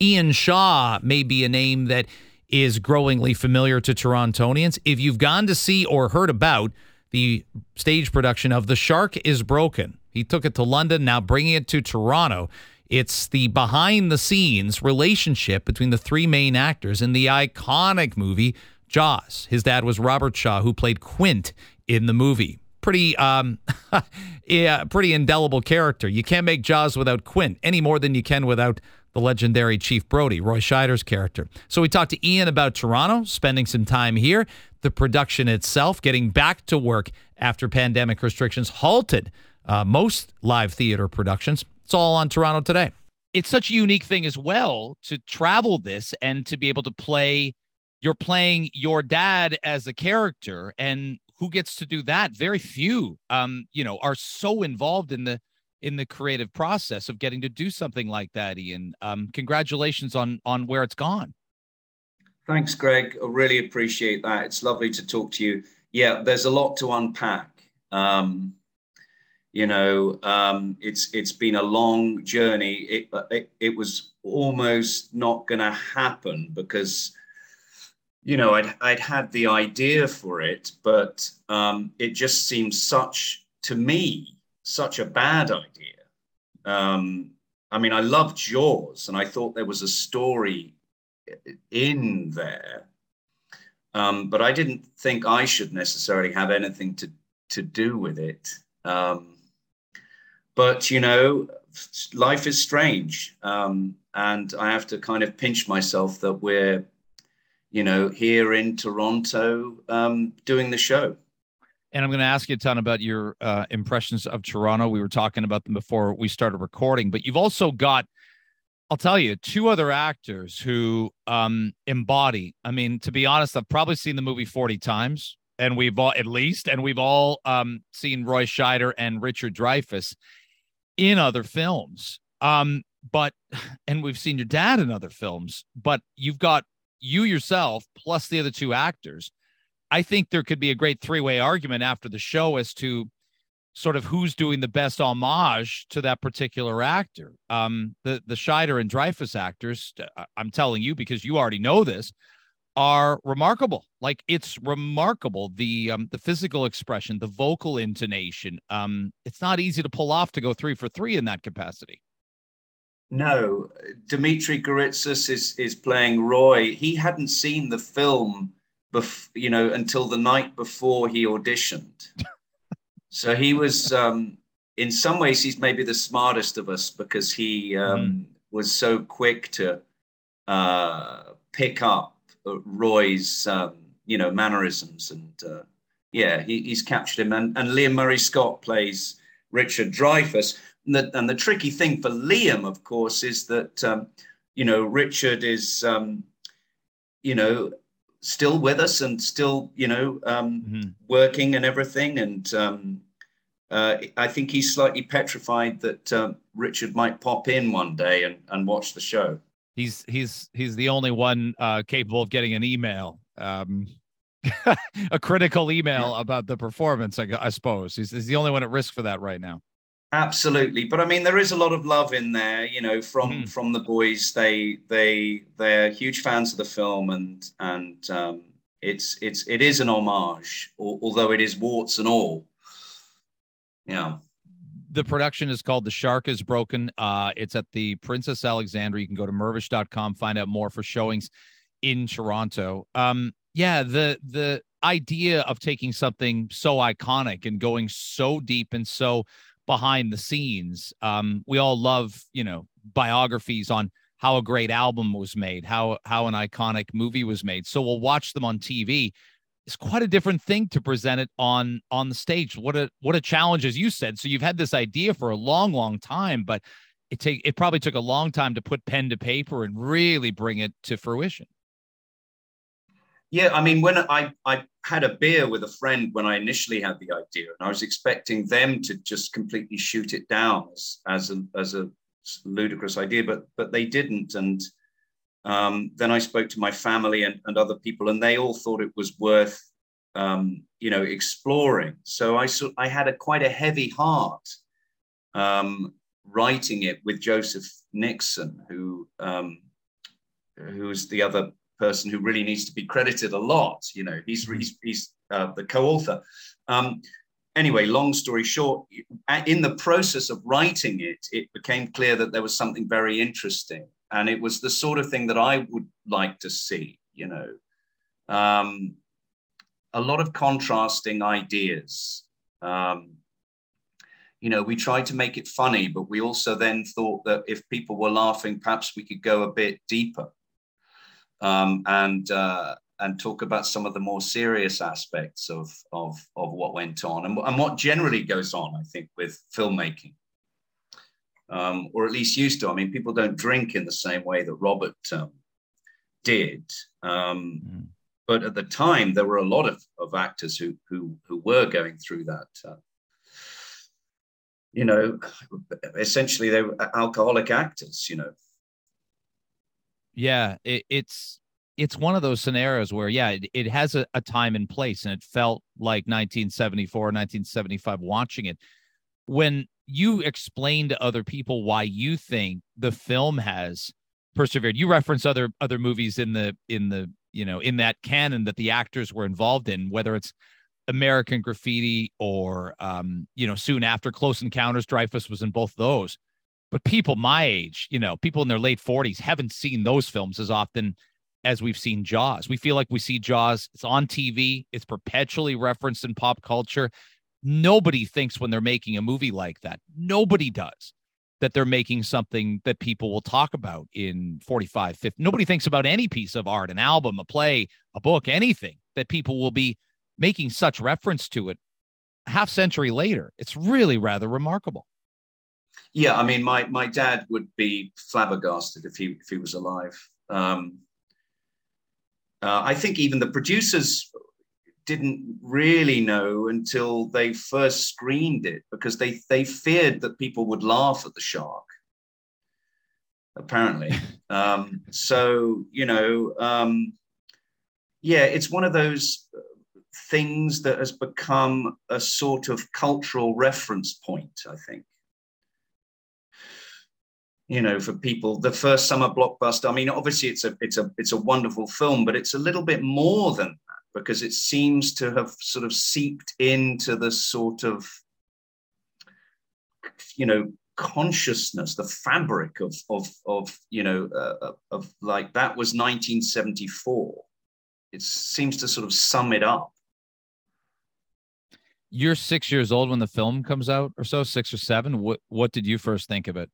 Ian Shaw may be a name that is growingly familiar to Torontonians. If you've gone to see or heard about the stage production of The Shark is Broken, he took it to London, now bringing it to Toronto. It's the behind the scenes relationship between the three main actors in the iconic movie Jaws. His dad was Robert Shaw, who played Quint in the movie. Pretty, um, yeah, pretty indelible character. You can't make Jaws without Quint any more than you can without the legendary Chief Brody, Roy Scheider's character. So we talked to Ian about Toronto, spending some time here, the production itself, getting back to work after pandemic restrictions halted uh, most live theater productions. It's all on Toronto today. It's such a unique thing as well to travel this and to be able to play. You're playing your dad as a character, and who gets to do that? Very few, um, you know, are so involved in the in the creative process of getting to do something like that. Ian, um, congratulations on on where it's gone. Thanks, Greg. I really appreciate that. It's lovely to talk to you. Yeah, there's a lot to unpack. Um, you know, um, it's it's been a long journey. It it, it was almost not going to happen because, you know, I'd I'd had the idea for it, but um, it just seemed such to me such a bad idea. Um, I mean, I loved Jaws, and I thought there was a story in there, um, but I didn't think I should necessarily have anything to to do with it. Um, but you know, life is strange, um, and I have to kind of pinch myself that we're, you know, here in Toronto um, doing the show. And I'm going to ask you a ton about your uh, impressions of Toronto. We were talking about them before we started recording, but you've also got, I'll tell you, two other actors who um, embody. I mean, to be honest, I've probably seen the movie 40 times, and we've all, at least, and we've all um, seen Roy Scheider and Richard Dreyfuss in other films. Um, but and we've seen your dad in other films, but you've got you yourself plus the other two actors. I think there could be a great three-way argument after the show as to sort of who's doing the best homage to that particular actor. Um, the the Scheider and Dreyfuss actors, uh, I'm telling you because you already know this, are remarkable. Like it's remarkable the um, the physical expression, the vocal intonation. Um, it's not easy to pull off to go three for three in that capacity. No, Demetri Goritsas is is playing Roy. He hadn't seen the film, bef- you know, until the night before he auditioned. so he was, um, in some ways, he's maybe the smartest of us because he um, mm. was so quick to uh, pick up Roy's um, you know mannerisms and uh, yeah he, he's captured him and, and Liam Murray Scott plays Richard Dreyfuss and the, and the tricky thing for Liam of course is that um, you know Richard is um, you know still with us and still you know um, mm-hmm. working and everything and um, uh, I think he's slightly petrified that uh, Richard might pop in one day and, and watch the show he's he's he's the only one uh, capable of getting an email, um, a critical email about the performance. I, I suppose he's, he's, the only one at risk for that right now. Absolutely, but I mean, there is a lot of love in there. You know, from mm. from the boys, they they they're huge fans of the film, and and um, it's it's it is an homage, although it is warts and all. Yeah the production is called The Shark is Broken. Uh, it's at the Princess Alexandra. You can go to mirvish.com, find out more for showings in Toronto. Um, yeah, the the idea of taking something so iconic and going so deep and so behind the scenes. Um, we all love, you know, biographies on how a great album was made, how how an iconic movie was made. So we'll watch them on TV it's quite a different thing to present it on on the stage. What a what a challenge, as you said. So you've had this idea for a long, long time, but it take it probably took a long time to put pen to paper and really bring it to fruition. Yeah, I mean, when I I had a beer with a friend when I initially had the idea, and I was expecting them to just completely shoot it down as as a as a ludicrous idea, but but they didn't, and um, then I spoke to my family and, and, other people, and they all thought it was worth, um, you know, exploring. So I, I had a quite a heavy heart um, writing it with Joseph Nixon, who, um, who's the other person who really needs to be credited a lot. You know, he's mm-hmm. he's, he's uh, the co-author. Um, anyway, long story short, in the process of writing it, it became clear that there was something very interesting, and it was the sort of thing that I would like to see. You know, um, a lot of contrasting ideas. Um, you know, we tried to make it funny, but we also then thought that if people were laughing, perhaps we could go a bit deeper um, and uh, and talk about some of the more serious aspects of of, of what went on and, and what generally goes on. I think with filmmaking, um, or at least used to. I mean, people don't drink in the same way that Robert um, did. Mm. But at the time, there were a lot of, of actors who, who, who were going through that uh, you know, essentially they were alcoholic actors, you know. Yeah, it, it's it's one of those scenarios where yeah, it, it has a, a time and place, and it felt like 1974, 1975 watching it. When you explain to other people why you think the film has persevered, you reference other other movies in the in the you know in that canon that the actors were involved in, whether it's American Graffiti or um, you know, soon after Close Encounters, Dreyfuss was in both those. But people my age, you know, people in their late 40s haven't seen those films as often as we've seen Jaws. We feel like we see Jaws, it's on TV, it's perpetually referenced in pop culture. Nobody thinks when they're making a movie like that. Nobody does that they're making something that people will talk about in 45, 50. Nobody thinks about any piece of art, an album, a play, a book, anything that people will be making such reference to it half century later. It's really rather remarkable. Yeah, I mean, my my dad would be flabbergasted if he if he was alive. Um, uh, I think even the producers didn't really know until they first screened it because they they feared that people would laugh at the shark. Apparently, um, so you know, um, yeah, it's one of those things that has become a sort of cultural reference point, I think. You know, for people, the first summer blockbuster. I mean, obviously, it's a it's a it's a wonderful film, but it's a little bit more than that because it seems to have sort of seeped into the sort of you know consciousness, the fabric of of of you know uh, of like that was 1974. It seems to sort of sum it up you're six years old when the film comes out or so six or seven what what did you first think of it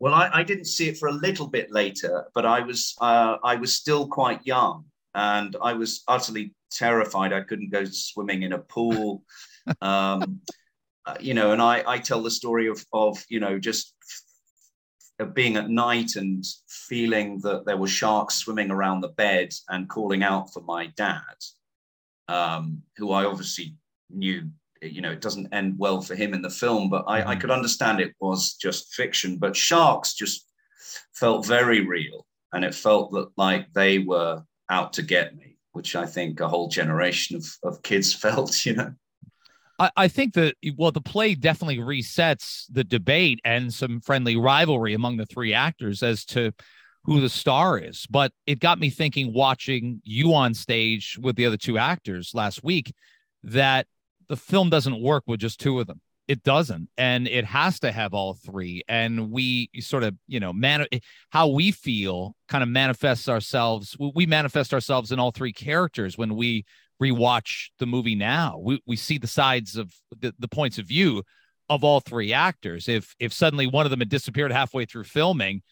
well i, I didn't see it for a little bit later but i was uh, i was still quite young and i was utterly terrified i couldn't go swimming in a pool. Um, uh, you know and i i tell the story of of you know just of being at night and feeling that there were sharks swimming around the bed and calling out for my dad um, who I obviously knew, you know, it doesn't end well for him in the film, but I, I mm-hmm. could understand it was just fiction. But sharks just felt very real, and it felt that like they were out to get me, which I think a whole generation of, of kids felt, you know. I, think that well, the play definitely resets the debate and some friendly rivalry among the three actors as to who the star is. But it got me thinking watching you on stage with the other two actors last week that the film doesn't work with just two of them. It doesn't. And it has to have all three. And we sort of, you know, man, eh, how we feel kind of manifests ourselves. We manifest ourselves in all three characters when we rewatch the movie now. We, we see the sides of the, the points of view of all three actors. If if suddenly one of them had disappeared halfway through filming,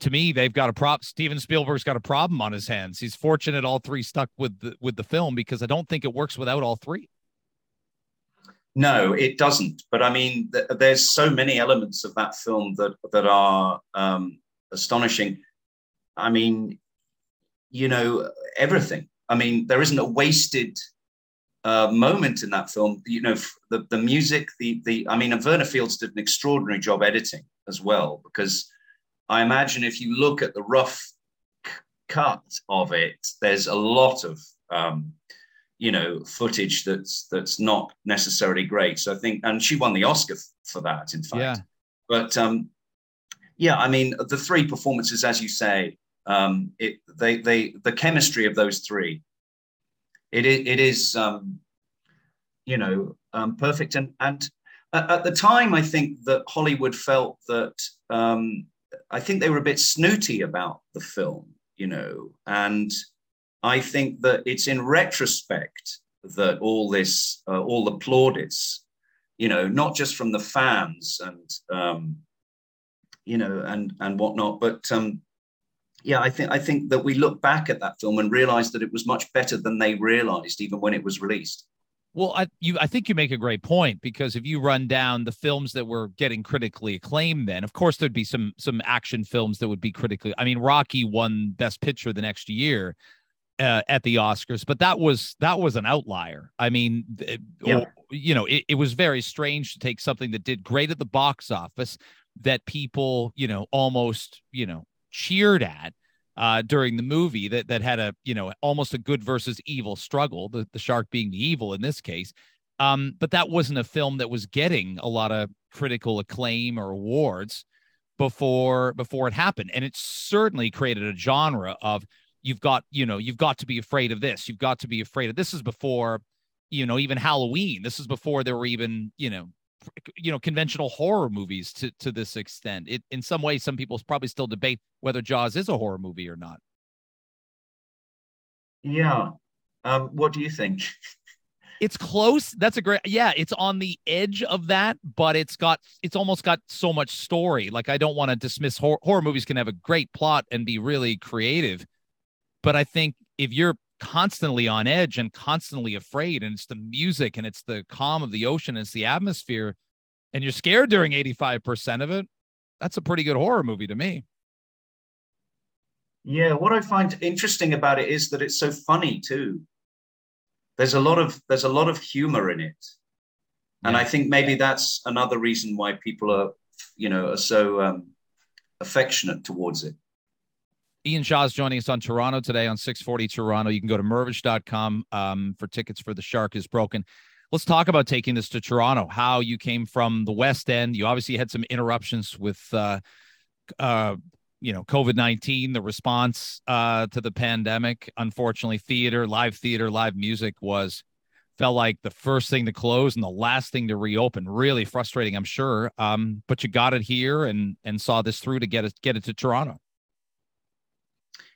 to me, they've got a prop. Steven Spielberg's got a problem on his hands. He's fortunate all three stuck with the, with the film because I don't think it works without all three. No, it doesn't. But I mean, th- there's so many elements of that film that that are um, astonishing. I mean, you know, everything. I mean, there isn't a wasted uh, moment in that film. You know, the the music, the the. I mean, Verna Fields did an extraordinary job editing as well because I imagine if you look at the rough c- cut of it, there's a lot of um, you know footage that's that's not necessarily great. So I think, and she won the Oscar f- for that, in fact. Yeah. But um, yeah, I mean, the three performances, as you say, um, it, they, they, the chemistry of those three, it, it is, um, you know, um, perfect. And, and at, the time, I think that Hollywood felt that, um, I think they were a bit snooty about the film, you know, and I think that it's in retrospect that all this, uh, all the plaudits, you know, not just from the fans and, um, you know, and and whatnot. But um, yeah, I think I think that we look back at that film and realize that it was much better than they realized even when it was released. Well, I you I think you make a great point because if you run down the films that were getting critically acclaimed, then of course there'd be some some action films that would be critically. I mean, Rocky won Best Picture the next year uh, at the Oscars, but that was that was an outlier. I mean, yeah. you know, it, it was very strange to take something that did great at the box office, that people, you know, almost, you know, cheered at uh, during the movie that that had a, you know, almost a good versus evil struggle, the, the shark being the evil in this case. Um, but that wasn't a film that was getting a lot of critical acclaim or awards before before it happened. And it certainly created a genre of you've got, you know, you've got to be afraid of this. You've got to be afraid of this is before, you know, even Halloween. This is before there were even, you know, you know conventional horror movies to to this extent. It in some ways some people probably still debate whether jaws is a horror movie or not. Yeah. Um what do you think? It's close. That's a great yeah it's on the edge of that but it's got it's almost got so much story. Like i don't want to dismiss horror, horror movies can have a great plot and be really creative but i think if you're constantly on edge and constantly afraid and it's the music and it's the calm of the ocean and it's the atmosphere and you're scared during 85% of it that's a pretty good horror movie to me. Yeah what i find interesting about it is that it's so funny too. There's a lot of there's a lot of humor in it. And yeah. i think maybe that's another reason why people are you know are so um, affectionate towards it Ian Shaw is joining us on Toronto today on 640 Toronto. You can go to mirvish.com um, for tickets for The Shark is Broken. Let's talk about taking this to Toronto, how you came from the West End. You obviously had some interruptions with, uh, uh, you know, COVID 19, the response uh, to the pandemic. Unfortunately, theater, live theater, live music was felt like the first thing to close and the last thing to reopen. Really frustrating, I'm sure. Um, but you got it here and and saw this through to get it get it to Toronto.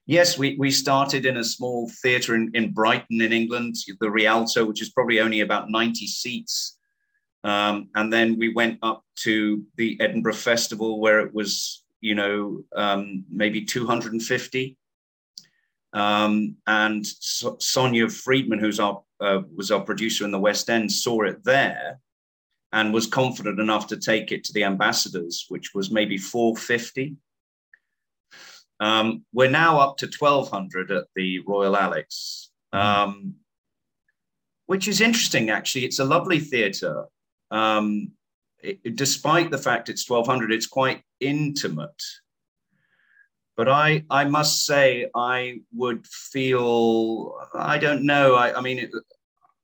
Yes, we, we started in a small theatre in, in Brighton, in England, the Rialto, which is probably only about 90 seats. Um, and then we went up to the Edinburgh Festival, where it was, you know, um, maybe 250. Um, and so- Sonia Friedman, who's our uh, was our producer in the West End, saw it there and was confident enough to take it to the ambassadors, which was maybe 450. Um, we're now up to 1200 at the Royal Alex, um, which is interesting, actually. It's a lovely theatre. Um, it, despite the fact it's 1200, it's quite intimate. But I, I must say, I would feel, I don't know, I, I mean, it,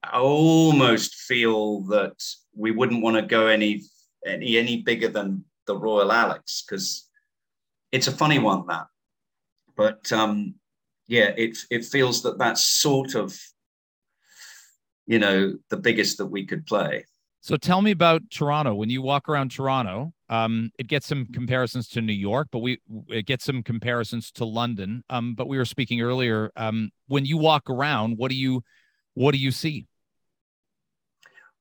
I almost feel that we wouldn't want to go any, any, any bigger than the Royal Alex because it's a funny one, that but um, yeah, it it feels that that's sort of you know the biggest that we could play. So tell me about Toronto. When you walk around Toronto, um, it gets some comparisons to New York, but we it gets some comparisons to London. Um, but we were speaking earlier. Um, when you walk around, what do you what do you see?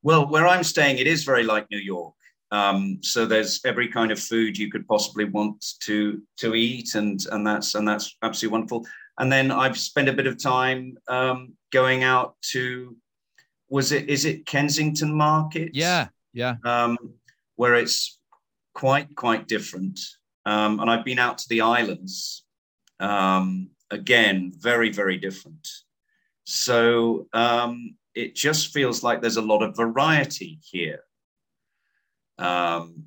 Well, where I'm staying, it is very like New York. Um, so there's every kind of food you could possibly want to to eat, and and that's and that's absolutely wonderful. And then I've spent a bit of time um, going out to was it is it Kensington Market? Yeah, yeah. Um, where it's quite quite different. Um, and I've been out to the islands. Um, again, very very different. So um, it just feels like there's a lot of variety here. Um,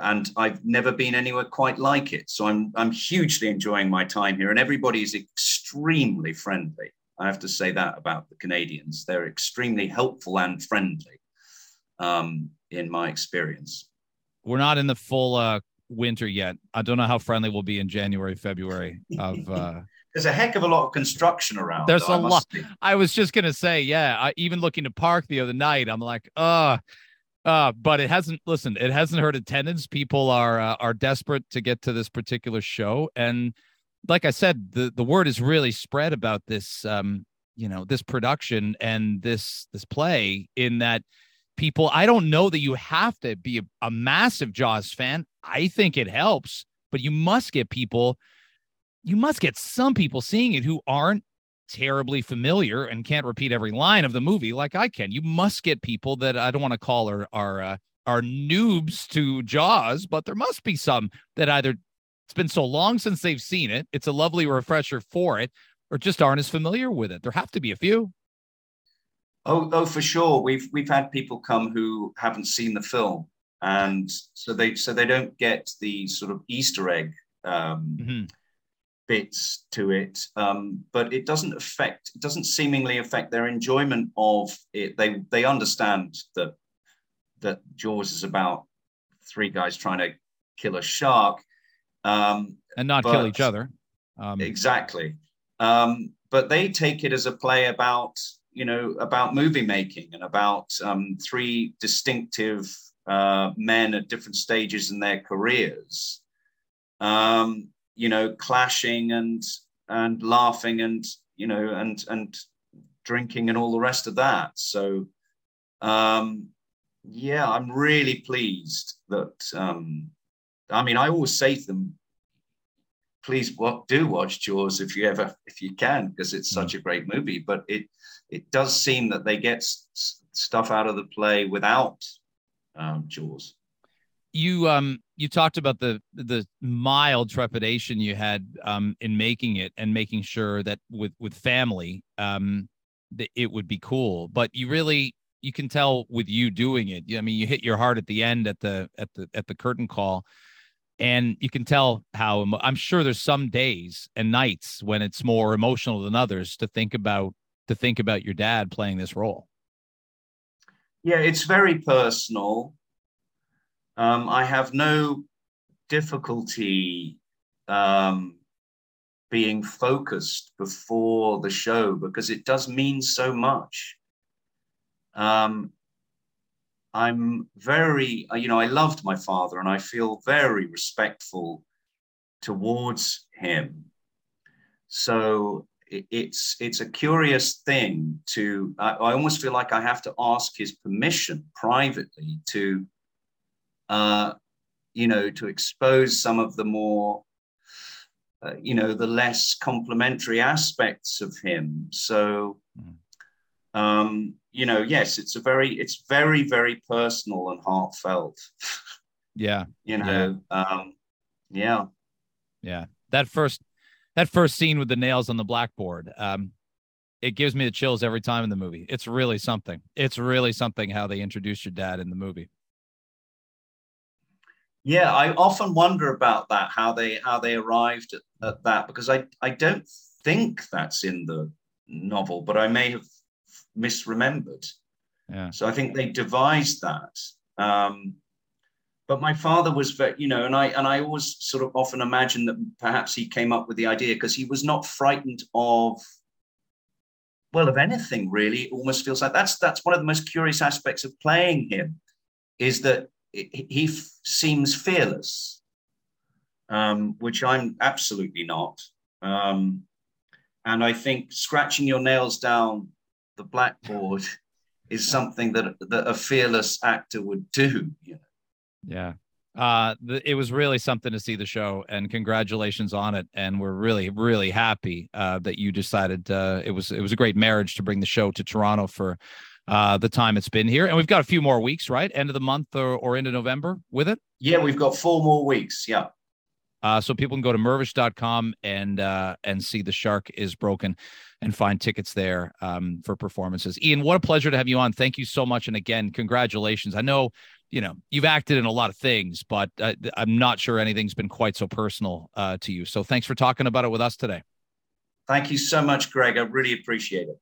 and I've never been anywhere quite like it. So I'm I'm hugely enjoying my time here, and everybody is extremely friendly. I have to say that about the Canadians; they're extremely helpful and friendly, um, in my experience. We're not in the full uh, winter yet. I don't know how friendly we'll be in January, February of. Uh, There's a heck of a lot of construction around. There's though, a lot. I was just gonna say, yeah. I, even looking to park the other night, I'm like, uh, uh, but it hasn't. Listen, it hasn't hurt attendance. People are uh, are desperate to get to this particular show, and like I said, the the word is really spread about this. Um, you know, this production and this this play in that people. I don't know that you have to be a, a massive Jaws fan. I think it helps, but you must get people. You must get some people seeing it who aren't terribly familiar and can't repeat every line of the movie like I can. You must get people that I don't want to call are are uh, are noobs to Jaws, but there must be some that either it's been so long since they've seen it, it's a lovely refresher for it, or just aren't as familiar with it. There have to be a few. Oh, oh, for sure. We've we've had people come who haven't seen the film, and so they so they don't get the sort of Easter egg um, mm-hmm bits to it, um, but it doesn't affect. It doesn't seemingly affect their enjoyment of it. They they understand that that Jaws is about three guys trying to kill a shark um, and not but, kill each other. Um, exactly, um, but they take it as a play about you know about movie making and about um, three distinctive uh, men at different stages in their careers. You know, clashing and and laughing and you know and and drinking and all the rest of that. So um, yeah, I'm really pleased that um, I mean I always say to them, please what do watch Jaws if you ever if you can because it's such a great movie. But it it does seem that they get s- stuff out of the play without um, Jaws you um you talked about the the mild trepidation you had um in making it and making sure that with with family um that it would be cool. But you really you can tell with you doing it. I mean you hit your heart at the end at the at the at the curtain call and you can tell how i'm sure there's some days and nights when it's more emotional than others to think about to think about your dad playing this role. Yeah it's very personal um, I have no difficulty um, being focused before the show because it does mean so much. Um, I'm very, you know, I loved my father and I feel very respectful towards him. So it's it's a curious thing to. I, I almost feel like I have to ask his permission privately to uh, you know, to expose some of the more, uh, you know, the less complimentary aspects of him. So, mm-hmm. um, you know, yes, it's a very, it's very, very personal and heartfelt. Yeah. you know, yeah. Um, yeah. Yeah. That first, that first scene with the nails on the blackboard, um, it gives me the chills every time in the movie. It's really something. It's really something how they introduce your dad in the movie. Yeah, I often wonder about that, how they how they arrived at, at that, because I, I don't think that's in the novel, but I may have misremembered. Yeah. So I think they devised that. Um, but my father was very, you know, and I and I always sort of often imagine that perhaps he came up with the idea because he was not frightened of well of anything really. It almost feels like that's that's one of the most curious aspects of playing him is that he f- seems fearless, um, which I'm absolutely not. Um, and I think scratching your nails down the blackboard is something that, that a fearless actor would do. You know? Yeah. Uh, the, it was really something to see the show, and congratulations on it. And we're really, really happy uh, that you decided uh, it was it was a great marriage to bring the show to Toronto for uh, the time it's been here. And we've got a few more weeks, right? End of the month or, or into November with it? Yeah, we've got four more weeks. Yeah. Uh, so people can go to mirvish.com and uh, and see the shark is broken and find tickets there um, for performances. Ian, what a pleasure to have you on. Thank you so much. And again, congratulations. I know, you know, you've acted in a lot of things, but uh, I'm not sure anything's been quite so personal uh, to you. So thanks for talking about it with us today. Thank you so much, Greg. I really appreciate it.